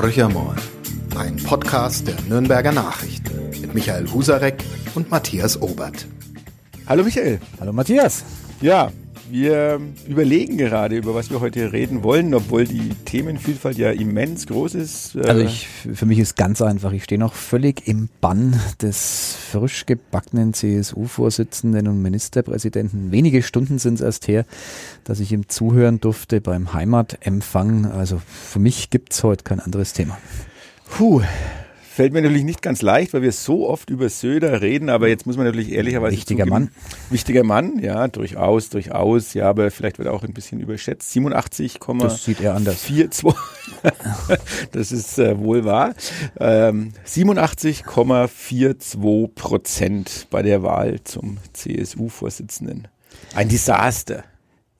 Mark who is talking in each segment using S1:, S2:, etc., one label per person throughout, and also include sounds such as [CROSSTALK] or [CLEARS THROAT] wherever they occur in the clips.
S1: Horcher Moll, ein Podcast der Nürnberger Nachrichten mit Michael Husarek und Matthias Obert.
S2: Hallo Michael.
S3: Hallo Matthias.
S2: Ja, wir überlegen gerade, über was wir heute reden wollen, obwohl die Themenvielfalt ja immens groß ist.
S3: Äh, also ich, für mich ist ganz einfach, ich stehe noch völlig im Bann des frisch gebackenen CSU-Vorsitzenden und Ministerpräsidenten. Wenige Stunden sind es erst her, dass ich ihm zuhören durfte beim Heimatempfang. Also für mich gibt es heute kein anderes Thema.
S2: Puh, Fällt mir natürlich nicht ganz leicht, weil wir so oft über Söder reden, aber jetzt muss man natürlich ehrlicherweise
S3: Wichtiger zugeben, Mann.
S2: Wichtiger Mann, ja, durchaus, durchaus, ja, aber vielleicht wird er auch ein bisschen überschätzt. 87,
S3: das sieht er anders.
S2: 42, [LAUGHS] das ist äh, wohl wahr. Ähm, 87,42 Prozent bei der Wahl zum CSU-Vorsitzenden. Ein Desaster.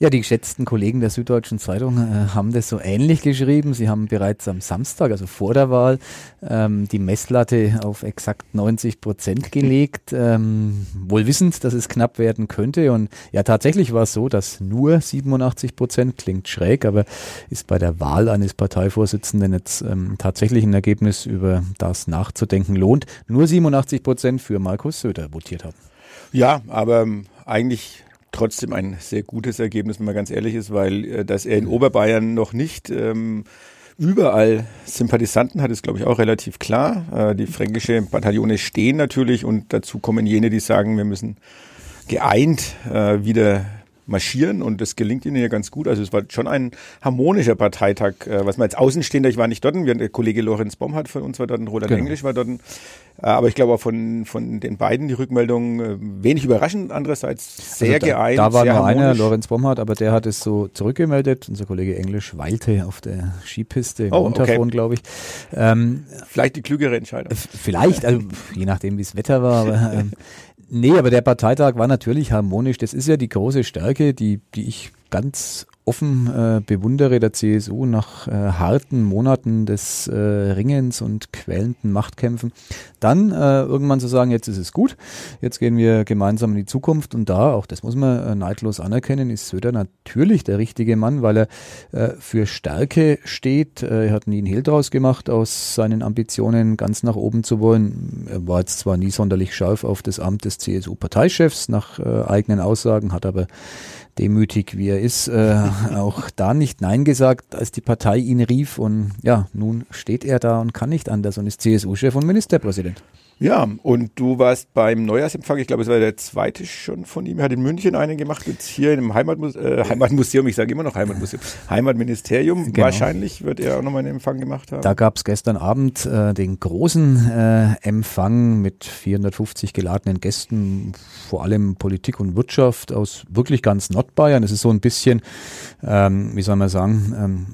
S3: Ja, die geschätzten Kollegen der Süddeutschen Zeitung äh, haben das so ähnlich geschrieben. Sie haben bereits am Samstag, also vor der Wahl, ähm, die Messlatte auf exakt 90 Prozent gelegt, ähm, wohl wissend, dass es knapp werden könnte. Und ja, tatsächlich war es so, dass nur 87 Prozent, klingt schräg, aber ist bei der Wahl eines Parteivorsitzenden jetzt ähm, tatsächlich ein Ergebnis, über das nachzudenken lohnt. Nur 87 Prozent für Markus Söder votiert haben.
S2: Ja, aber ähm, eigentlich trotzdem ein sehr gutes Ergebnis, wenn man ganz ehrlich ist, weil äh, dass er in Oberbayern noch nicht ähm, überall Sympathisanten hat, ist glaube ich auch relativ klar. Äh, die fränkische Bataillone stehen natürlich und dazu kommen jene, die sagen, wir müssen geeint äh, wieder marschieren und das gelingt ihnen ja ganz gut. Also es war schon ein harmonischer Parteitag, äh, was man als Außenstehender, ich war nicht dort, der Kollege Lorenz Baumhardt von uns war dort, Roland genau. Englisch war dort, äh, aber ich glaube auch von, von den beiden die Rückmeldung äh, wenig überraschend, andererseits sehr
S3: also
S2: da, geeint.
S3: Da war nur einer, Lorenz Baumhardt, aber der hat es so zurückgemeldet. Unser Kollege Englisch weilte auf der Skipiste im
S2: oh,
S3: Untergrund, okay. glaube ich.
S2: Ähm, vielleicht die klügere Entscheidung.
S3: Vielleicht, also je nachdem, wie es Wetter war, aber [LAUGHS] ähm, Nee, aber der Parteitag war natürlich harmonisch. Das ist ja die große Stärke, die, die ich ganz offen äh, bewundere der CSU nach äh, harten Monaten des äh, Ringens und quälenden Machtkämpfen, dann äh, irgendwann zu sagen, jetzt ist es gut, jetzt gehen wir gemeinsam in die Zukunft und da, auch das muss man äh, neidlos anerkennen, ist Söder natürlich der richtige Mann, weil er äh, für Stärke steht. er hat nie einen Hehl draus gemacht, aus seinen Ambitionen ganz nach oben zu wollen. Er war jetzt zwar nie sonderlich scharf auf das Amt des CSU-Parteichefs nach eigenen Aussagen, hat aber demütig wie er ist, äh, [LAUGHS] auch da nicht Nein gesagt, als die Partei ihn rief. Und ja, nun steht er da und kann nicht anders und ist CSU-Chef und Ministerpräsident.
S2: Ja, und du warst beim Neujahrsempfang, ich glaube, es war der zweite schon von ihm. Er hat in München einen gemacht, jetzt hier im Heimatmuse äh, Heimatmuseum, ich sage immer noch Heimatmuseum, [LAUGHS] Heimatministerium. Genau. Wahrscheinlich wird er auch nochmal einen Empfang gemacht haben.
S3: Da gab es gestern Abend äh, den großen äh, Empfang mit 450 geladenen Gästen, vor allem Politik und Wirtschaft aus wirklich ganz Nordbayern. Es ist so ein bisschen, ähm, wie soll man sagen, ähm,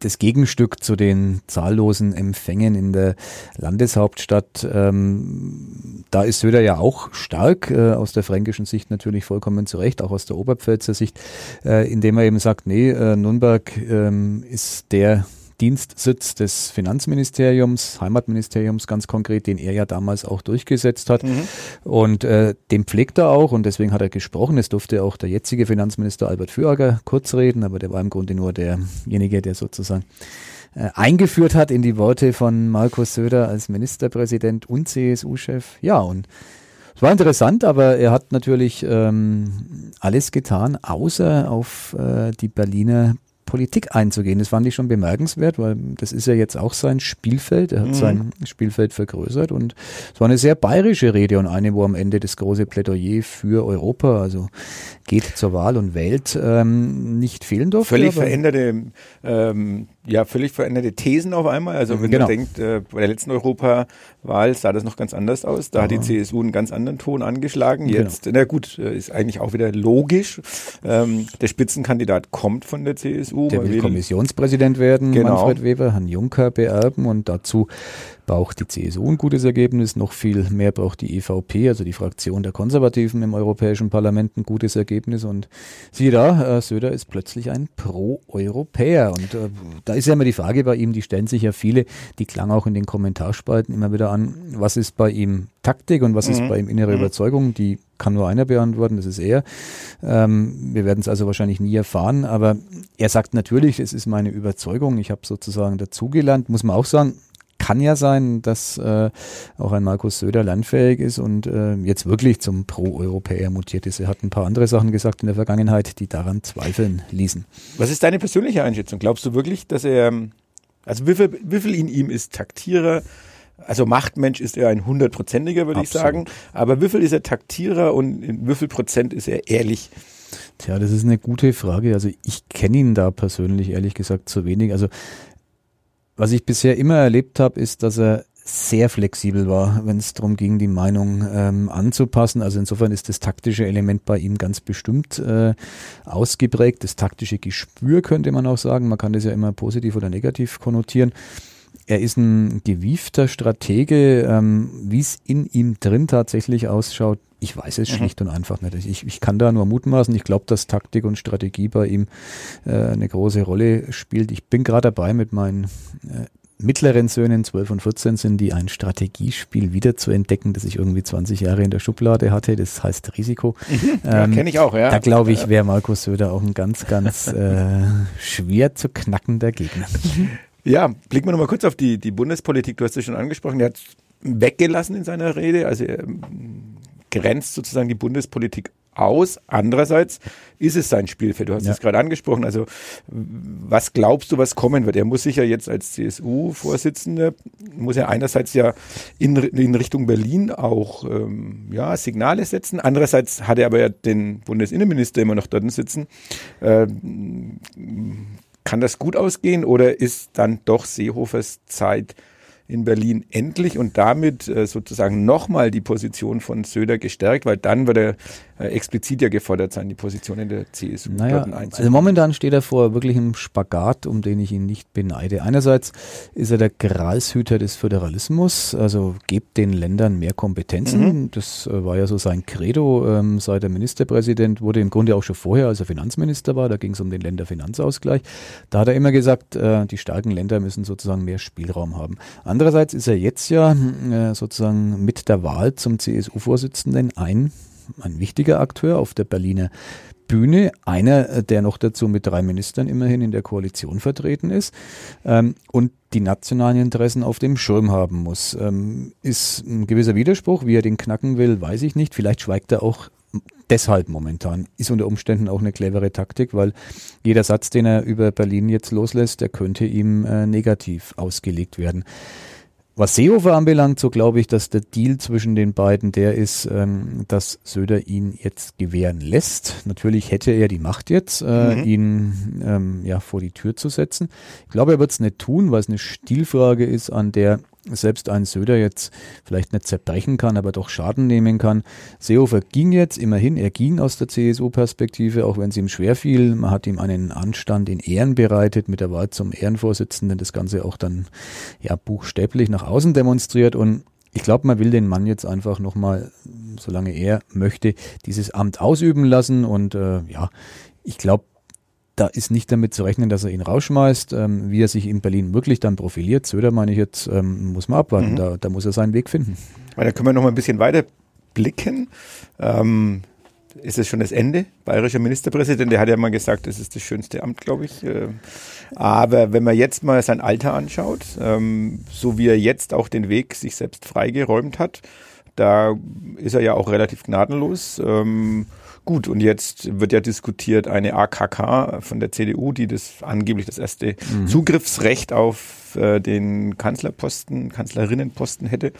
S3: das Gegenstück zu den zahllosen Empfängen in der Landeshauptstadt. Ähm, da ist Söder ja auch stark, äh, aus der fränkischen Sicht natürlich vollkommen zu Recht, auch aus der Oberpfälzer Sicht, äh, indem er eben sagt, nee, äh, Nürnberg ähm, ist der Dienstsitz des Finanzministeriums, Heimatministeriums ganz konkret, den er ja damals auch durchgesetzt hat. Mhm. Und äh, dem pflegt er auch und deswegen hat er gesprochen. Es durfte auch der jetzige Finanzminister Albert Fürager kurz reden, aber der war im Grunde nur derjenige, der sozusagen äh, eingeführt hat in die Worte von Markus Söder als Ministerpräsident und CSU-Chef. Ja, und es war interessant, aber er hat natürlich ähm, alles getan, außer auf äh, die Berliner Politik einzugehen. Das fand ich schon bemerkenswert, weil das ist ja jetzt auch sein Spielfeld. Er hat mhm. sein Spielfeld vergrößert und es war eine sehr bayerische Rede und eine, wo am Ende das große Plädoyer für Europa, also geht zur Wahl und wählt, ähm, nicht fehlen durfte.
S2: Völlig veränderte ähm, ja völlig veränderte Thesen auf einmal. Also wenn genau. man denkt, äh, bei der letzten Europawahl sah das noch ganz anders aus. Da Aha. hat die CSU einen ganz anderen Ton angeschlagen. Genau. Jetzt, genau. na gut, äh, ist eigentlich auch wieder logisch. Ähm, der Spitzenkandidat kommt von der CSU.
S3: Der will Kommissionspräsident werden, genau. Manfred Weber, Herrn Juncker beerben und dazu braucht die CSU ein gutes Ergebnis, noch viel mehr braucht die EVP, also die Fraktion der Konservativen im Europäischen Parlament, ein gutes Ergebnis. Und siehe da, äh, Söder ist plötzlich ein Pro-Europäer. Und äh, da ist ja immer die Frage bei ihm, die stellen sich ja viele, die klang auch in den Kommentarspalten immer wieder an, was ist bei ihm Taktik und was mhm. ist bei ihm innere mhm. Überzeugung? Die kann nur einer beantworten, das ist er. Ähm, wir werden es also wahrscheinlich nie erfahren, aber er sagt natürlich, es ist meine Überzeugung, ich habe sozusagen dazugelernt, muss man auch sagen, kann ja sein, dass äh, auch ein Markus Söder lernfähig ist und äh, jetzt wirklich zum Pro-Europäer mutiert ist. Er hat ein paar andere Sachen gesagt in der Vergangenheit, die daran zweifeln ließen.
S2: Was ist deine persönliche Einschätzung? Glaubst du wirklich, dass er, also wie viel, wie viel in ihm ist Taktierer? Also Machtmensch ist er ein hundertprozentiger, würde ich sagen. Aber wie viel ist er Taktierer und in wie viel Prozent ist er ehrlich?
S3: Tja, das ist eine gute Frage. Also ich kenne ihn da persönlich ehrlich gesagt zu wenig. Also was ich bisher immer erlebt habe, ist, dass er sehr flexibel war, wenn es darum ging, die Meinung ähm, anzupassen. Also insofern ist das taktische Element bei ihm ganz bestimmt äh, ausgeprägt. Das taktische Gespür könnte man auch sagen. Man kann das ja immer positiv oder negativ konnotieren. Er ist ein gewiefter Stratege. Ähm, Wie es in ihm drin tatsächlich ausschaut, ich weiß es mhm. schlicht und einfach nicht. Ich, ich kann da nur mutmaßen. Ich glaube, dass Taktik und Strategie bei ihm äh, eine große Rolle spielt. Ich bin gerade dabei mit meinen äh, mittleren Söhnen, 12 und 14, sind die ein Strategiespiel wieder zu entdecken, das ich irgendwie 20 Jahre in der Schublade hatte. Das heißt Risiko. [LAUGHS]
S2: Ja, ähm, Kenne ich auch, ja.
S3: Da glaube ich, wäre Markus Söder auch ein ganz, ganz äh, schwer zu knackender Gegner. [LAUGHS]
S2: Ja, blicken wir nochmal kurz auf die, die Bundespolitik. Du hast es schon angesprochen. Er hat weggelassen in seiner Rede. Also er grenzt sozusagen die Bundespolitik aus. Andererseits ist es sein Spielfeld. Du hast ja. es gerade angesprochen. Also was glaubst du, was kommen wird? Er muss sich ja jetzt als CSU-Vorsitzender, muss er einerseits ja in, in Richtung Berlin auch ähm, ja, Signale setzen. Andererseits hat er aber ja den Bundesinnenminister immer noch dort sitzen. Ähm, kann das gut ausgehen oder ist dann doch Seehofers Zeit in Berlin endlich und damit äh, sozusagen nochmal die Position von Söder gestärkt, weil dann wird er äh, explizit ja gefordert sein, die Position in der CSU
S3: naja, Also momentan steht er vor wirklichem Spagat, um den ich ihn nicht beneide. Einerseits ist er der Gralshüter des Föderalismus, also gebt den Ländern mehr Kompetenzen. Mhm. Das äh, war ja so sein Credo, ähm, seit er Ministerpräsident wurde, im Grunde auch schon vorher, als er Finanzminister war, da ging es um den Länderfinanzausgleich. Da hat er immer gesagt, äh, die starken Länder müssen sozusagen mehr Spielraum haben. Andererseits ist er jetzt ja äh, sozusagen mit der Wahl zum CSU-Vorsitzenden ein ein wichtiger Akteur auf der Berliner Bühne, einer, äh, der noch dazu mit drei Ministern immerhin in der Koalition vertreten ist ähm, und die nationalen Interessen auf dem Schirm haben muss. Ähm, ist ein gewisser Widerspruch, wie er den knacken will, weiß ich nicht. Vielleicht schweigt er auch deshalb momentan. Ist unter Umständen auch eine clevere Taktik, weil jeder Satz, den er über Berlin jetzt loslässt, der könnte ihm äh, negativ ausgelegt werden. Was Seehofer anbelangt, so glaube ich, dass der Deal zwischen den beiden der ist, ähm, dass Söder ihn jetzt gewähren lässt. Natürlich hätte er die Macht jetzt, äh, mhm. ihn ähm, ja vor die Tür zu setzen. Ich glaube, er wird es nicht tun, weil es eine Stilfrage ist, an der selbst ein Söder jetzt vielleicht nicht zerbrechen kann, aber doch Schaden nehmen kann. Seehofer ging jetzt immerhin, er ging aus der CSU-Perspektive, auch wenn es ihm schwer fiel. Man hat ihm einen Anstand in Ehren bereitet mit der Wahl zum Ehrenvorsitzenden, das Ganze auch dann ja buchstäblich nach außen demonstriert und ich glaube, man will den Mann jetzt einfach nochmal, solange er möchte, dieses Amt ausüben lassen und äh, ja, ich glaube, da ist nicht damit zu rechnen, dass er ihn rausschmeißt. Ähm, wie er sich in Berlin wirklich dann profiliert, Söder meine ich jetzt, ähm, muss man abwarten. Mhm. Da, da, muss er seinen Weg finden.
S2: Weil da können wir noch mal ein bisschen weiter blicken. Ähm, ist es schon das Ende? Bayerischer Ministerpräsident, der hat ja mal gesagt, das ist das schönste Amt, glaube ich. Äh, aber wenn man jetzt mal sein Alter anschaut, ähm, so wie er jetzt auch den Weg sich selbst freigeräumt hat, da ist er ja auch relativ gnadenlos. Gut, und jetzt wird ja diskutiert eine AKK von der CDU, die das angeblich das erste mhm. Zugriffsrecht auf äh, den Kanzlerposten, Kanzlerinnenposten hätte.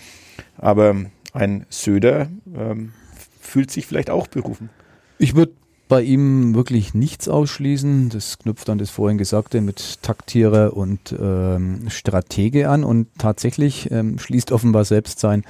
S2: Aber ein Söder ähm, fühlt sich vielleicht auch berufen.
S3: Ich würde bei ihm wirklich nichts ausschließen. Das knüpft an das vorhin Gesagte mit Taktierer und ähm, Stratege an und tatsächlich ähm, schließt offenbar selbst sein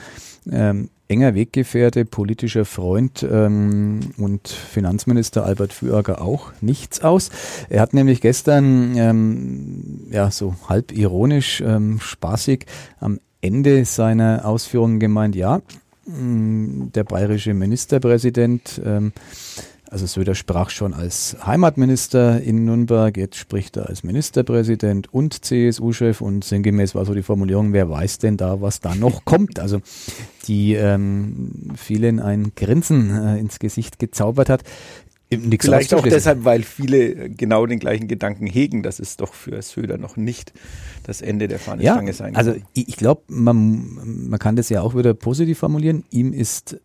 S3: ähm, enger Weggefährte, politischer Freund ähm, und Finanzminister Albert Fürager auch nichts aus. Er hat nämlich gestern ähm, ja so halb ironisch, ähm, spaßig am Ende seiner Ausführungen gemeint, ja, mm, der bayerische Ministerpräsident ähm, Also Söder sprach schon als Heimatminister in Nürnberg, jetzt spricht er als Ministerpräsident und CSU-Chef und sinngemäß war so die Formulierung, wer weiß denn da, was da noch [LAUGHS] kommt. Also die ähm, vielen ein Grinsen äh, ins Gesicht gezaubert hat.
S2: Nichts Vielleicht auch deshalb, weil viele genau den gleichen Gedanken hegen, dass es doch für Söder noch nicht das Ende der Fahnenstange
S3: ja,
S2: sein
S3: kann. Also ich, ich glaube, man, man kann das ja auch wieder positiv formulieren. Ihm ist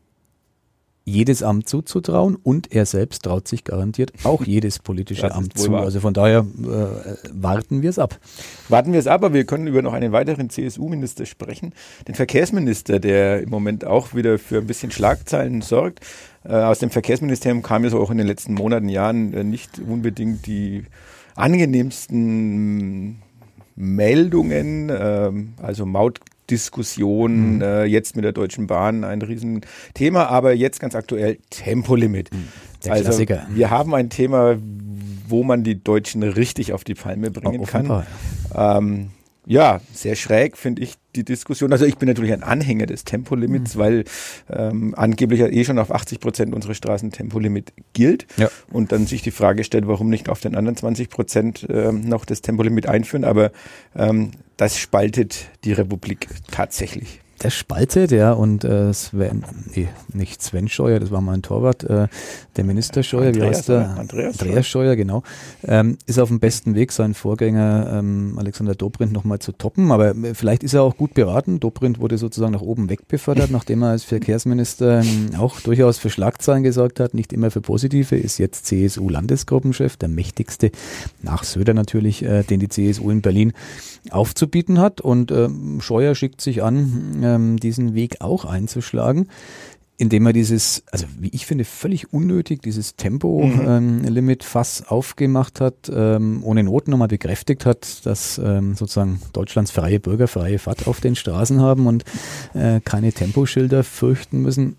S3: jedes Amt zuzutrauen und er selbst traut sich garantiert auch [LAUGHS] jedes politische Amt zu. Wahr. Also von daher äh, warten wir es ab.
S2: Warten wir es ab, aber wir können über noch einen weiteren CSU-Minister sprechen, den Verkehrsminister, der im Moment auch wieder für ein bisschen Schlagzeilen sorgt. Äh, aus dem Verkehrsministerium kam ja so auch in den letzten Monaten, Jahren äh, nicht unbedingt die angenehmsten Meldungen, äh, also Maut Diskussion, mhm. äh, jetzt mit der Deutschen Bahn ein Riesenthema, aber jetzt ganz aktuell Tempolimit. Mhm. Der also Klassiker. wir haben ein Thema, wo man die Deutschen richtig auf die Palme bringen oh, kann. Ähm, ja, sehr schräg finde ich die Diskussion. Also ich bin natürlich ein Anhänger des Tempolimits, mhm. weil ähm, angeblich ja eh schon auf 80 Prozent unserer Straßen Tempolimit gilt. Ja. Und dann sich die Frage stellt, warum nicht auf den anderen 20 Prozent ähm, noch das Tempolimit einführen. Aber ähm, das spaltet die Republik tatsächlich
S3: der spaltet, ja, und äh, Sven, nee, nicht Sven Scheuer, das war mein Torwart, äh, der Minister Scheuer, Andreas, wie heißt der? Andreas, Andreas Scheuer, genau, ähm, ist auf dem besten Weg, seinen Vorgänger ähm, Alexander Dobrindt nochmal zu toppen, aber äh, vielleicht ist er auch gut beraten. Dobrindt wurde sozusagen nach oben wegbefördert, [LAUGHS] nachdem er als Verkehrsminister ähm, auch durchaus für Schlagzeilen gesorgt hat, nicht immer für positive, ist jetzt CSU-Landesgruppenchef, der mächtigste, nach Söder natürlich, äh, den die CSU in Berlin aufzubieten hat und ähm, Scheuer schickt sich an, äh, ähm, diesen Weg auch einzuschlagen indem er dieses, also wie ich finde, völlig unnötig, dieses Tempolimit mhm. ähm, aufgemacht hat, ähm, ohne Noten nochmal bekräftigt hat, dass ähm, sozusagen Deutschlands freie Bürger freie Fahrt auf den Straßen haben und äh, keine Temposchilder fürchten müssen.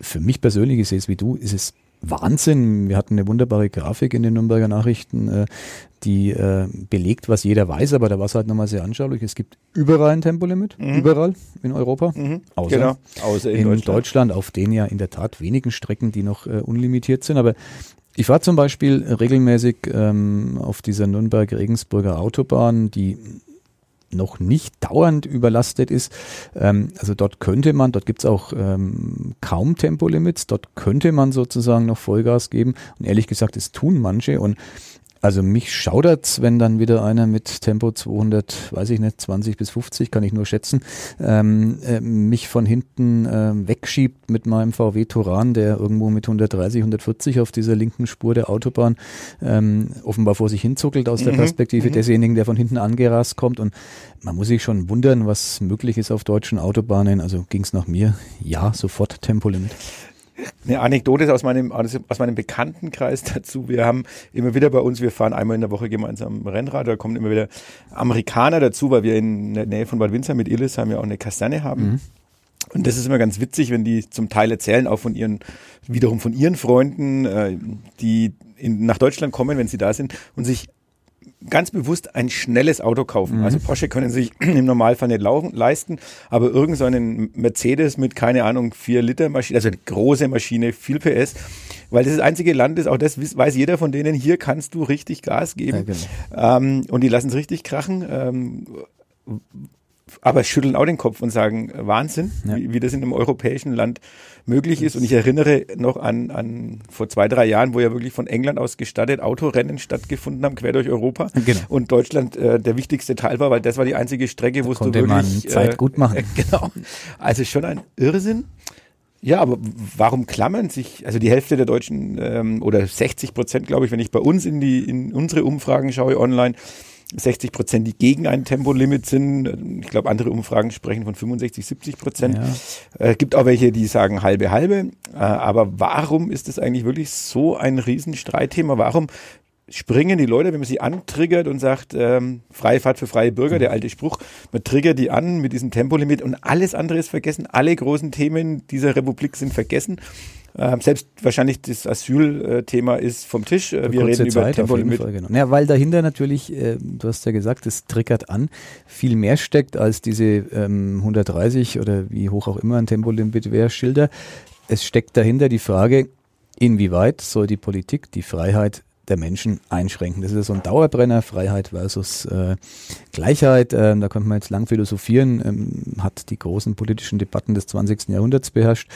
S3: Für mich persönlich, ich sehe es wie du, ist es Wahnsinn. Wir hatten eine wunderbare Grafik in den Nürnberger Nachrichten, äh, die äh, belegt, was jeder weiß, aber da war es halt nochmal sehr anschaulich. Es gibt überall ein Tempolimit, mhm. überall in Europa,
S2: mhm. außer, genau. außer
S3: in, in Deutschland. Deutschland. auf den ja in der Tat wenigen Strecken, die noch äh, unlimitiert sind. Aber ich fahre zum Beispiel regelmäßig ähm, auf dieser Nürnberg-Regensburger Autobahn, die noch nicht dauernd überlastet ist. Ähm, also dort könnte man, dort gibt es auch ähm, kaum Tempolimits, dort könnte man sozusagen noch Vollgas geben. Und ehrlich gesagt, es tun manche. Und also mich schaudert's, wenn dann wieder einer mit Tempo 200, weiß ich nicht, 20 bis 50, kann ich nur schätzen, ähm, äh, mich von hinten äh, wegschiebt mit meinem VW Touran, der irgendwo mit 130, 140 auf dieser linken Spur der Autobahn ähm, offenbar vor sich hinzuckelt aus der mhm. Perspektive mhm. desjenigen, der von hinten angerast kommt. Und man muss sich schon wundern, was möglich ist auf deutschen Autobahnen. Also ging's nach mir, ja, sofort Tempolimit.
S2: Eine Anekdote aus meinem, aus meinem Bekanntenkreis dazu. Wir haben immer wieder bei uns, wir fahren einmal in der Woche gemeinsam Rennrad, da kommen immer wieder Amerikaner dazu, weil wir in der Nähe von Bad Windsor mit Illisheim ja auch eine Kaserne haben. Mhm. Und das ist immer ganz witzig, wenn die zum Teil erzählen, auch von ihren, wiederum von ihren Freunden, äh, die in, nach Deutschland kommen, wenn sie da sind und sich ganz bewusst ein schnelles Auto kaufen. Mhm. Also Porsche können sich [CLEARS THROAT] im Normalfall nicht laufen, leisten, aber irgend so einen Mercedes mit, keine Ahnung, 4 Liter Maschine, also eine große Maschine, viel PS, weil das das einzige Land ist, auch das weiß jeder von denen, hier kannst du richtig Gas geben. Ja, genau. ähm, und die lassen es richtig krachen. Ähm, aber schütteln auch den Kopf und sagen, Wahnsinn, ja. wie, wie, das in einem europäischen Land möglich ist. Und ich erinnere noch an, an vor zwei, drei Jahren, wo ja wirklich von England aus gestattet Autorennen stattgefunden haben, quer durch Europa. Genau. Und Deutschland äh, der wichtigste Teil war, weil das war die einzige Strecke, wo es du wirklich...
S3: Man Zeit äh, gut machen. Äh, [LAUGHS]
S2: genau. Also schon ein Irrsinn. Ja, aber warum klammern sich, also die Hälfte der Deutschen ähm, oder 60 Prozent, glaube ich, wenn ich bei uns in die in unsere Umfragen schaue online, 60 Prozent, die gegen ein Tempolimit sind. Ich glaube, andere Umfragen sprechen von 65, 70 Prozent. Ja. Äh, gibt auch welche, die sagen halbe, halbe. Äh, aber warum ist das eigentlich wirklich so ein Riesenstreitthema? Warum springen die Leute, wenn man sie antriggert und sagt, ähm, freie Fahrt für freie Bürger, der alte Spruch, man triggert die an mit diesem Tempolimit und alles andere ist vergessen. Alle großen Themen dieser Republik sind vergessen. Ähm, selbst wahrscheinlich das Asylthema ist vom Tisch.
S3: Für Wir reden über Tempolimit. Genau. Ja, weil dahinter natürlich, äh, du hast ja gesagt, es triggert an, viel mehr steckt als diese ähm, 130 oder wie hoch auch immer ein Tempolimit wäre, Schilder. Es steckt dahinter die Frage, inwieweit soll die Politik die Freiheit der Menschen einschränken. Das ist so ein Dauerbrenner, Freiheit versus äh, Gleichheit. Ähm, da könnte man jetzt lang philosophieren, ähm, hat die großen politischen Debatten des 20. Jahrhunderts beherrscht.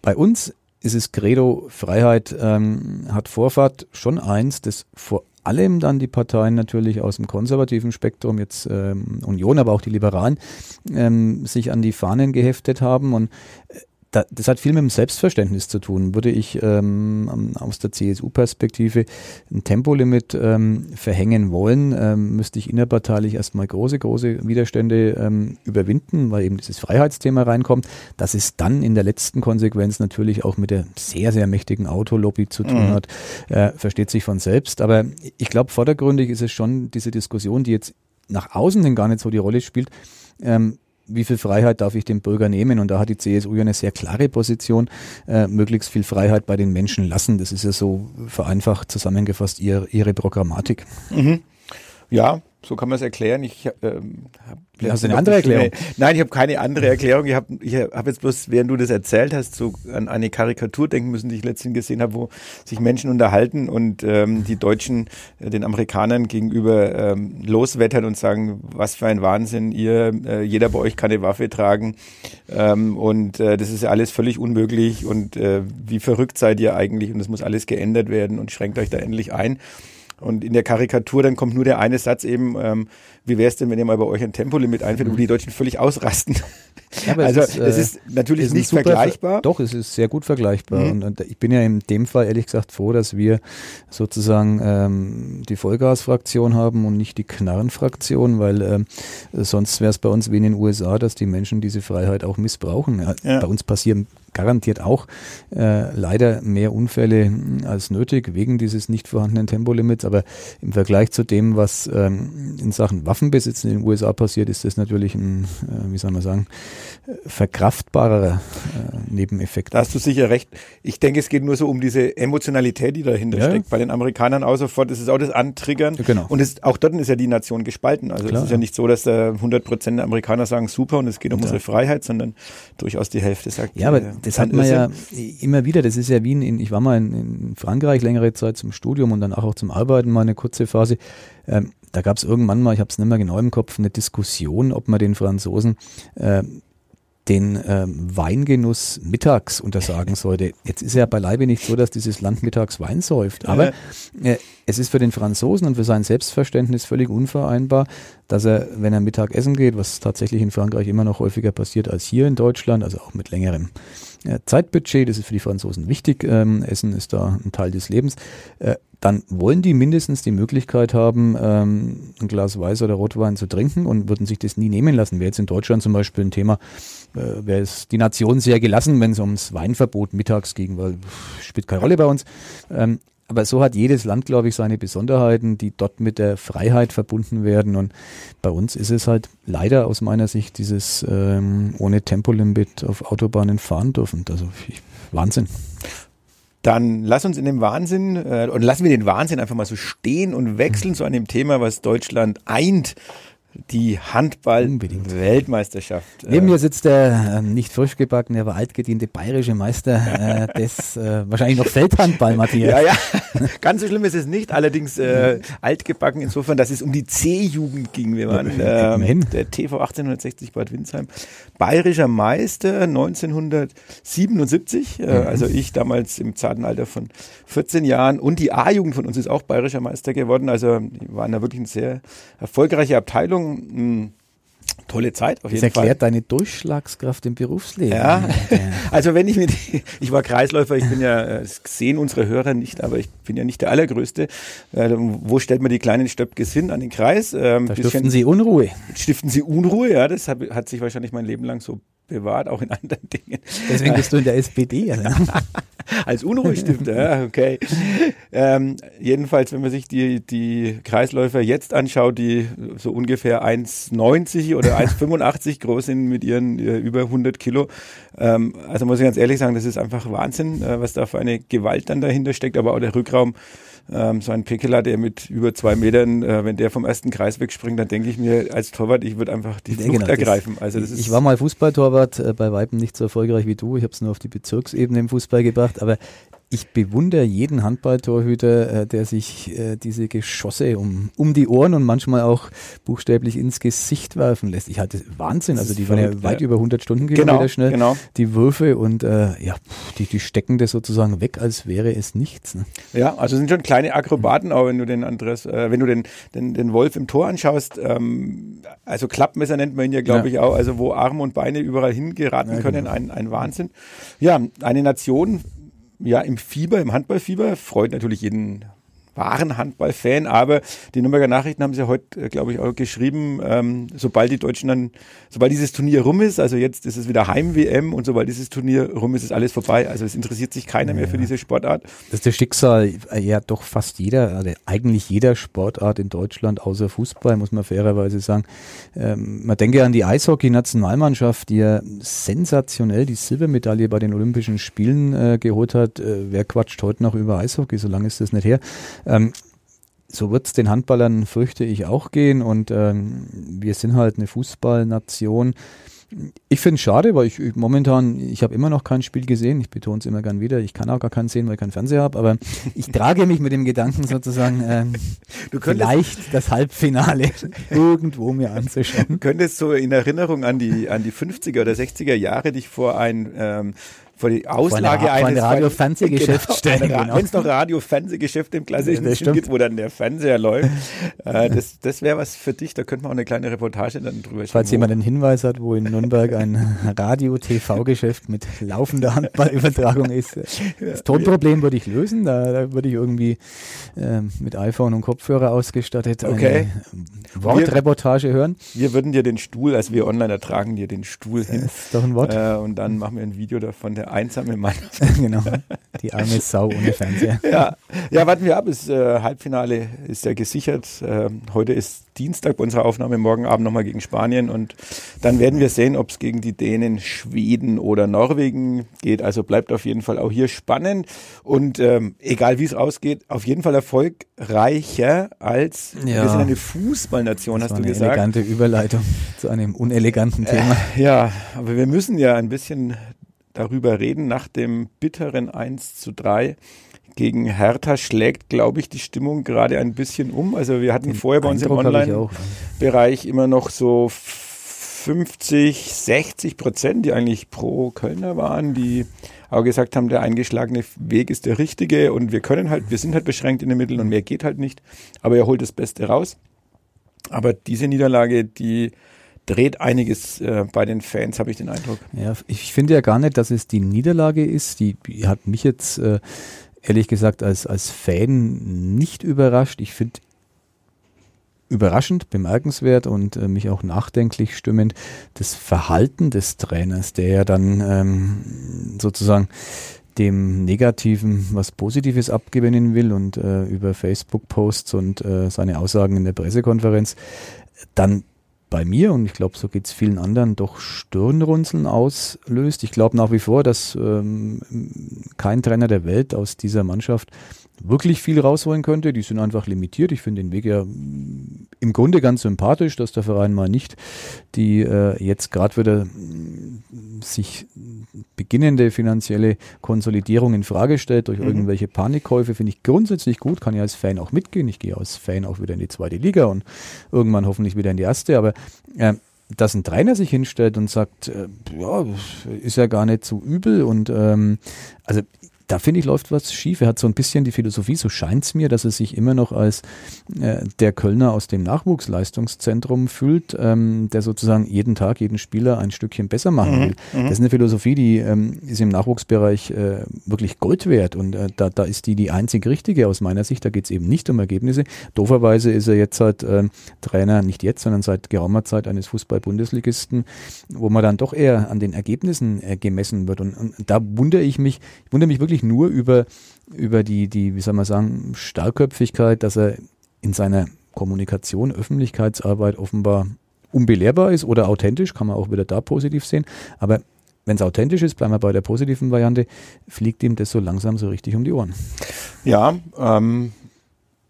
S3: Bei uns ist es Credo, Freiheit ähm, hat Vorfahrt schon eins, das vor allem dann die Parteien natürlich aus dem konservativen Spektrum, jetzt ähm, Union, aber auch die Liberalen, ähm, sich an die Fahnen geheftet haben. Und äh, da, das hat viel mit dem Selbstverständnis zu tun. Würde ich ähm, aus der CSU-Perspektive ein Tempolimit ähm, verhängen wollen, ähm, müsste ich innerparteilich erstmal große, große Widerstände ähm, überwinden, weil eben dieses Freiheitsthema reinkommt. Dass es dann in der letzten Konsequenz natürlich auch mit der sehr, sehr mächtigen Autolobby zu tun mhm. hat, äh, versteht sich von selbst. Aber ich glaube, vordergründig ist es schon diese Diskussion, die jetzt nach außen hin gar nicht so die Rolle spielt. Ähm, wie viel Freiheit darf ich dem Bürger nehmen? Und da hat die CSU ja eine sehr klare Position, äh, möglichst viel Freiheit bei den Menschen lassen. Das ist ja so vereinfacht zusammengefasst ihr, ihre Programmatik.
S2: Mhm. Ja, so kann man es erklären. Ich
S3: ähm, hab, Hast du eine andere Erklärung?
S2: Nein, ich habe keine andere Erklärung. Ich habe ich hab jetzt bloß, während du das erzählt hast, so an eine Karikatur denken müssen, die ich letztens gesehen habe, wo sich Menschen unterhalten und ähm, die Deutschen äh, den Amerikanern gegenüber ähm, loswettern und sagen, was für ein Wahnsinn, ihr, äh, jeder bei euch kann eine Waffe tragen ähm, und äh, das ist ja alles völlig unmöglich und äh, wie verrückt seid ihr eigentlich und es muss alles geändert werden und schränkt euch da endlich ein. Und in der Karikatur dann kommt nur der eine Satz eben, ähm, wie wäre es denn, wenn ihr mal bei euch ein Tempolimit einführt, wo die Deutschen völlig ausrasten? Ja, [LAUGHS] also es ist, es ist äh, natürlich ist nicht vergleichbar.
S3: Doch, es ist sehr gut vergleichbar. Mhm. Und, und, ich bin ja in dem Fall ehrlich gesagt froh, dass wir sozusagen ähm, die Vollgasfraktion haben und nicht die Knarrenfraktion, weil ähm, sonst wäre es bei uns wie in den USA, dass die Menschen diese Freiheit auch missbrauchen. Ja. Bei uns passieren garantiert auch äh, leider mehr Unfälle als nötig wegen dieses nicht vorhandenen Tempolimits. Aber im Vergleich zu dem, was ähm, in Sachen Waffenbesitz in den USA passiert, ist das natürlich ein, äh, wie soll man sagen, verkraftbarer äh, Nebeneffekt.
S2: Da hast du sicher recht. Ich denke, es geht nur so um diese Emotionalität, die dahinter ja. steckt. Bei den Amerikanern auch sofort ist es auch das Antriggern.
S3: Genau.
S2: Und es, auch dort ist ja die Nation gespalten. Also Klar. es ist ja nicht so, dass da 100 Prozent der Amerikaner sagen super und es geht um ja. unsere Freiheit, sondern durchaus die Hälfte sagt.
S3: Ja, aber äh, das hat man ja immer wieder. Das ist ja wie in, ich war mal in, in Frankreich längere Zeit zum Studium und dann auch zum Arbeiten mal eine kurze Phase. Ähm, da gab es irgendwann mal, ich habe es nicht mehr genau im Kopf, eine Diskussion, ob man den Franzosen äh, den ähm, Weingenuss mittags untersagen sollte. Jetzt ist ja beileibe nicht so, dass dieses Land mittags Wein säuft, aber äh, es ist für den Franzosen und für sein Selbstverständnis völlig unvereinbar, dass er, wenn er Mittag essen geht, was tatsächlich in Frankreich immer noch häufiger passiert als hier in Deutschland, also auch mit längerem Zeitbudget, das ist für die Franzosen wichtig, ähm, Essen ist da ein Teil des Lebens, äh, dann wollen die mindestens die Möglichkeit haben, ähm, ein Glas Weiß oder Rotwein zu trinken und würden sich das nie nehmen lassen. Wäre jetzt in Deutschland zum Beispiel ein Thema, äh, wäre es die Nation sehr gelassen, wenn es ums Weinverbot mittags ging, weil pff, spielt keine Rolle bei uns. Ähm, aber so hat jedes Land, glaube ich, seine Besonderheiten, die dort mit der Freiheit verbunden werden. Und bei uns ist es halt leider aus meiner Sicht dieses ähm, ohne Tempolimit auf Autobahnen fahren dürfen. Also ich, Wahnsinn.
S2: Dann lass uns in dem Wahnsinn, äh, und lassen wir den Wahnsinn einfach mal so stehen und wechseln zu einem Thema, was Deutschland eint die Handball-Weltmeisterschaft.
S3: Neben mir sitzt der äh, nicht frisch gebackene, aber altgediente bayerische Meister äh, [LAUGHS] des äh, wahrscheinlich noch Feldhandball, Matthias.
S2: Ja, ja, [LAUGHS] ganz so schlimm ist es nicht, allerdings äh, altgebacken insofern, dass es um die C-Jugend ging. Wir waren äh, der TV 1860 Bad Windsheim, bayerischer Meister 1977, äh, mhm. also ich damals im zarten Alter von 14 Jahren und die A-Jugend von uns ist auch bayerischer Meister geworden, also wir waren da wirklich eine sehr erfolgreiche Abteilung Entwicklung. Mh, hm, tolle Zeit
S3: auf jeden Fall. Das erklärt deine Durchschlagskraft im Berufsleben.
S2: Ja, also wenn ich mit, ich war Kreisläufer, ich bin ja, das sehen unsere Hörer nicht, aber ich bin ja nicht der Allergrößte. Äh, wo stellt man die kleinen Stöpkes hin? An den Kreis?
S3: Ähm, da stiften sie Unruhe.
S2: Stiften sie Unruhe, ja, das hat, hat sich wahrscheinlich mein Leben lang so bewahrt, auch in anderen Dingen.
S3: Deswegen bist du in der SPD. [LAUGHS]
S2: Als Unruhestifter, ja, okay. Ähm, jedenfalls, wenn man sich die, die Kreisläufer jetzt anschaut, die so ungefähr 1,90 oder [LAUGHS] 1,85 groß sind mit ihren äh, über 100 Kilo. Ähm, also muss ich ganz ehrlich sagen, das ist einfach Wahnsinn, äh, was da für eine Gewalt dann dahinter steckt, aber auch der Rückraum ähm, so ein Pekela, der mit über zwei Metern, äh, wenn der vom ersten Kreis wegspringt, dann denke ich mir als Torwart, ich würde einfach die Flucht genau, ergreifen.
S3: Also das ist ich war mal Fußballtorwart, äh, bei Weitem nicht so erfolgreich wie du. Ich habe es nur auf die Bezirksebene im Fußball gebracht, aber ich bewundere jeden Handballtorhüter, äh, der sich äh, diese Geschosse um, um die Ohren und manchmal auch buchstäblich ins Gesicht werfen lässt. Ich hatte Wahnsinn, also die waren ja weit ja. über 100 Stundenkilometer genau, schnell, genau. die Würfe und äh, ja, die, die stecken das sozusagen weg, als wäre es nichts. Ne?
S2: Ja, also sind schon kleine Akrobaten, auch wenn du den Andres, äh, wenn du den, den, den Wolf im Tor anschaust, ähm, also Klappmesser nennt man ihn ja, glaube ja. ich, auch, also wo Arme und Beine überall hingeraten ja, können, genau. ein, ein Wahnsinn. Ja, eine Nation, ja, im Fieber, im Handballfieber, freut natürlich jeden wahren Handballfan, aber die Nürnberger Nachrichten haben sie heute, äh, glaube ich, auch geschrieben, ähm, sobald die Deutschen dann, sobald dieses Turnier rum ist, also jetzt ist es wieder Heim-WM und sobald dieses Turnier rum ist, ist alles vorbei. Also es interessiert sich keiner ja. mehr für diese Sportart.
S3: Das ist das Schicksal äh, ja doch fast jeder, also eigentlich jeder Sportart in Deutschland, außer Fußball, muss man fairerweise sagen. Ähm, man denke an die Eishockey-Nationalmannschaft, die ja sensationell die Silbermedaille bei den Olympischen Spielen äh, geholt hat. Äh, wer quatscht heute noch über Eishockey? So lange ist das nicht her. Ähm, so wird es den Handballern, fürchte ich, auch gehen. Und ähm, wir sind halt eine Fußballnation. Ich finde es schade, weil ich, ich momentan, ich habe immer noch kein Spiel gesehen. Ich betone es immer gern wieder. Ich kann auch gar keinen sehen, weil ich keinen Fernseher habe. Aber ich trage mich mit dem Gedanken sozusagen, ähm, du vielleicht das Halbfinale [LAUGHS] irgendwo mir anzuschauen.
S2: Du könntest so in Erinnerung an die, an die 50er oder 60er Jahre dich vor ein ähm, vor die Auslage
S3: vor eines Radio-Fernsehgeschäft genau, stellen.
S2: Genau. Wenn es noch Radio-Fernsehgeschäft im klassischen ja, Sinn gibt, wo dann der Fernseher läuft, [LAUGHS] äh, das, das wäre was für dich. Da könnte man auch eine kleine Reportage dann drüber
S3: Falls jemand einen Hinweis hat, wo in Nürnberg ein [LAUGHS] Radio-TV-Geschäft mit laufender Handballübertragung ist, [LAUGHS] das Tonproblem würde ich lösen. Da, da würde ich irgendwie äh, mit iPhone und Kopfhörer ausgestattet
S2: okay.
S3: eine Wortreportage hören.
S2: Wir würden dir den Stuhl, als wir online ertragen, dir den Stuhl hin.
S3: Das ist doch ein Wort.
S2: Äh, und dann machen wir ein Video davon, der einsame Mann. [LAUGHS]
S3: genau, die arme Sau ohne Fernseher.
S2: ja. ja, warten wir ab. Das äh, Halbfinale ist ja gesichert. Äh, heute ist Dienstag bei unserer Aufnahme, morgen Abend nochmal gegen Spanien und dann werden wir sehen, ob es gegen die Dänen, Schweden oder Norwegen geht. Also bleibt auf jeden Fall auch hier spannend und ähm, egal wie es ausgeht, auf jeden Fall erfolgreicher als ja. wir sind eine Fußballnation, das hast du eine gesagt.
S3: Elegante Überleitung zu einem uneleganten Thema.
S2: Äh, ja, aber wir müssen ja ein bisschen darüber reden. Nach dem bitteren 1 zu 3 gegen Hertha schlägt, glaube ich, die Stimmung gerade ein bisschen um. Also wir hatten Den vorher bei uns im Online-Bereich immer noch so 50, 60 Prozent, die eigentlich pro Kölner waren, die auch gesagt haben, der eingeschlagene Weg ist der richtige und wir können halt, wir sind halt beschränkt in den Mitteln und mehr geht halt nicht. Aber er holt das Beste raus. Aber diese Niederlage, die dreht einiges äh, bei den Fans, habe ich den Eindruck.
S3: Ja, ich finde ja gar nicht, dass es die Niederlage ist. Die, die hat mich jetzt äh, ehrlich gesagt als, als Fan nicht überrascht. Ich finde überraschend, bemerkenswert und äh, mich auch nachdenklich stimmend das Verhalten des Trainers, der ja dann ähm, sozusagen dem Negativen was Positives abgewinnen will und äh, über Facebook-Posts und äh, seine Aussagen in der Pressekonferenz dann bei mir und ich glaube, so geht es vielen anderen, doch Stirnrunzeln auslöst. Ich glaube nach wie vor, dass ähm, kein Trainer der Welt aus dieser Mannschaft wirklich viel rausholen könnte. Die sind einfach limitiert. Ich finde den Weg ja mm, im Grunde ganz sympathisch, dass der Verein mal nicht die äh, jetzt gerade wieder mm, sich beginnende finanzielle Konsolidierung in Frage stellt durch mhm. irgendwelche Panikkäufe, finde ich grundsätzlich gut. Kann ja als Fan auch mitgehen. Ich gehe als Fan auch wieder in die zweite Liga und irgendwann hoffentlich wieder in die erste. Aber äh, dass ein Trainer sich hinstellt und sagt, äh, ja, ist ja gar nicht so übel und ähm, also da finde ich, läuft was schief. Er hat so ein bisschen die Philosophie, so scheint es mir, dass er sich immer noch als äh, der Kölner aus dem Nachwuchsleistungszentrum fühlt, ähm, der sozusagen jeden Tag, jeden Spieler ein Stückchen besser machen will. Mhm, mhm. das ist eine Philosophie, die ähm, ist im Nachwuchsbereich äh, wirklich Gold wert und äh, da, da ist die die einzig richtige aus meiner Sicht. Da geht es eben nicht um Ergebnisse. Dooferweise ist er jetzt halt äh, Trainer, nicht jetzt, sondern seit geraumer Zeit eines Fußball-Bundesligisten, wo man dann doch eher an den Ergebnissen äh, gemessen wird. Und, und da wundere ich mich, ich wundere mich wirklich wirklich nur über, über die, die, wie soll man sagen, Starrköpfigkeit, dass er in seiner Kommunikation, Öffentlichkeitsarbeit offenbar unbelehrbar ist oder authentisch, kann man auch wieder da positiv sehen. Aber wenn es authentisch ist, bleiben wir bei der positiven Variante, fliegt ihm das so langsam so richtig um die Ohren.
S2: Ja, ähm,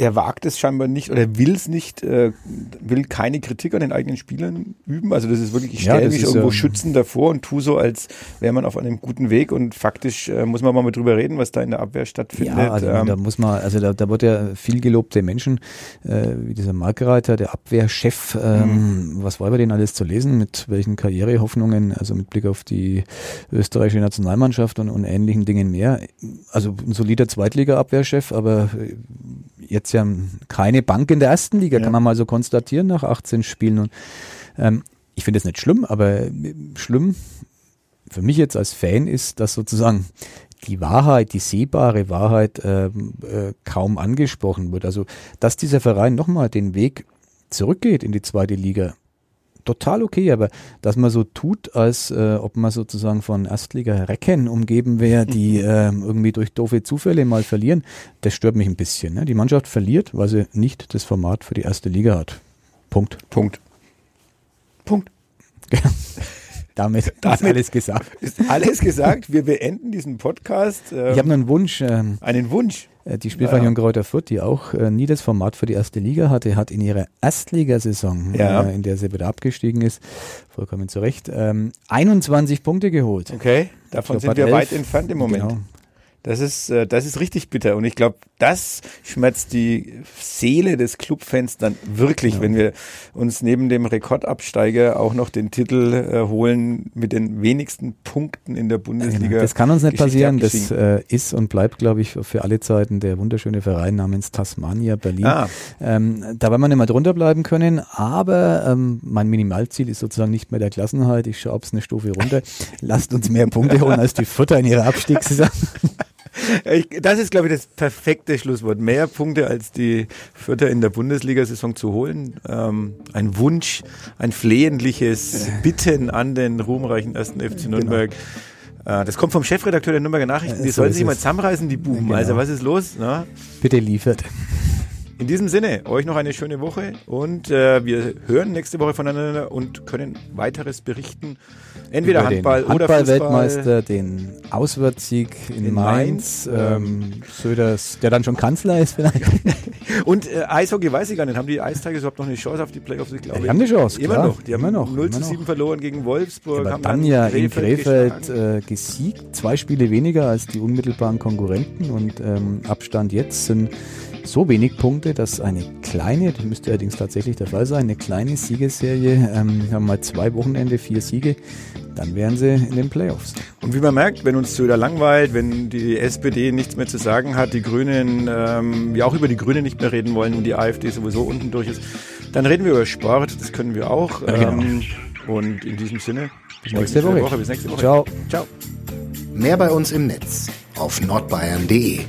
S2: er wagt es scheinbar nicht oder will es nicht, äh, will keine Kritik an den eigenen Spielern üben. Also das ist wirklich, ich stelle
S3: Ja,
S2: mich irgendwo
S3: ähm,
S2: schützend davor und tu so, als wäre man auf einem guten Weg und faktisch äh, muss man mal mit drüber reden, was da in der Abwehr stattfindet.
S3: Ja, also
S2: ähm,
S3: da muss man, also da, da wird ja viel gelobte Menschen, äh, wie dieser Markreiter, der Abwehrchef, ähm, was war über den alles zu lesen, mit welchen Karrierehoffnungen, also mit Blick auf die österreichische Nationalmannschaft und, und ähnlichen Dingen mehr. Also ein solider Zweitliga-Abwehrchef, aber äh, jetzt ja keine Bank in der ersten Liga,
S2: Ja.
S3: kann man mal so konstatieren nach 18 Spielen. Und ähm, ich finde es nicht schlimm, aber äh, schlimm für mich jetzt als Fan ist, dass sozusagen die Wahrheit, die sehbare Wahrheit ähm, äh, kaum angesprochen wird. Also, dass dieser Verein nochmal den Weg zurückgeht in die zweite Liga, total okay, aber dass man so tut, als äh, ob man sozusagen von Erstliga-Recken umgeben wäre, [LAUGHS] die ähm, irgendwie durch doofe Zufälle mal verlieren, das stört mich ein bisschen. Ne? Die Mannschaft verliert, weil sie nicht das Format für die erste Liga hat. Punkt.
S2: Punkt. Punkt. [LAUGHS] [LAUGHS]
S3: Damit, ist
S2: Damit-
S3: alles gesagt.
S2: Ist alles gesagt. Wir beenden diesen Podcast. Ähm,
S3: Ich habe einen Wunsch. Ähm,
S2: einen Wunsch.
S3: Äh, Die Spielvereinigung Kräuter Fürth, die auch äh, nie das Format für die erste Liga hatte, hat in ihrer Erstligasaison,
S2: Ja.
S3: äh, in der sie wieder abgestiegen ist, vollkommen zu Recht, ähm, 21 Punkte geholt.
S2: Okay, davon
S3: Ich
S2: sind
S3: glaub,
S2: wir
S3: hat
S2: weit
S3: elf.
S2: entfernt im Moment.
S3: Genau.
S2: Das ist, äh, das ist richtig bitter. Und ich glaube, das schmerzt die Seele des Clubfans dann wirklich, wenn wir uns neben dem Rekordabsteiger auch noch den Titel äh, holen mit den wenigsten Punkten in der Bundesliga.
S3: Das kann uns nicht
S2: Geschichte
S3: passieren. Das äh, ist und bleibt, glaube ich, für alle Zeiten der wunderschöne Verein namens Tasmania Berlin.
S2: Ah.
S3: Ähm, da werden wir nicht mehr drunter bleiben können, aber ähm, mein Minimalziel ist sozusagen nicht mehr der Klassenhalt. Ich schaue es eine Stufe runter. [LAUGHS] Lasst uns mehr Punkte holen als die Futter in ihrer Abstiegssaison. [LAUGHS]
S2: Ich, das ist, glaube ich, das perfekte Schlusswort. Mehr Punkte als die Vierter in der Bundesliga-Saison zu holen. Ähm, ein Wunsch, ein flehentliches Bitten an den ruhmreichen ersten FC Nürnberg. Äh, das kommt vom Chefredakteur der Nürnberger Nachrichten. Die
S3: so
S2: sollen sich mal zusammenreißen, die Buben.
S3: Genau.
S2: Also was ist los? Na?
S3: Bitte liefert.
S2: In diesem Sinne, euch noch eine schöne Woche und äh, wir hören nächste Woche voneinander und können weiteres berichten. Entweder
S3: Über
S2: Handball,
S3: den
S2: oder Fußball.
S3: Handball-Weltmeister, den Auswärtssieg in,
S2: In
S3: Mainz,
S2: Mainz,
S3: ähm, Söders, der dann schon Kanzler ist vielleicht. [LAUGHS]
S2: Und äh, Eishockey weiß ich gar nicht. Haben die Eistigers überhaupt noch eine Chance auf die Playoffs? Ich glaube,
S3: die haben eine Chance,
S2: Immer
S3: klar.
S2: noch. Die haben
S3: Immer noch,
S2: 0 zu
S3: immer noch.
S2: 7 verloren gegen Wolfsburg.
S3: Aber
S2: haben
S3: dann ja in. Krefeld äh, gesiegt, zwei Spiele weniger als die unmittelbaren Konkurrenten und ähm, Abstand jetzt sind so wenig Punkte, dass eine kleine, das müsste allerdings tatsächlich der Fall sein, eine kleine Siegesserie, ähm, haben mal zwei Wochenende, vier Siege, dann wären sie in den Playoffs.
S2: Und wie man merkt, wenn uns Söder langweilt, wenn die SPD nichts mehr zu sagen hat, die Grünen, ähm, wir auch über die Grünen nicht mehr reden wollen und die AfD sowieso unten durch ist, dann reden wir über Sport, das können wir auch.
S3: genau.
S2: Ähm, und in diesem Sinne,
S3: Bis nächste
S2: schöne
S3: Woche.
S2: Bis nächste Woche.
S3: Ciao.
S2: Ciao.
S1: Mehr bei uns im Netz auf nordbayern.de.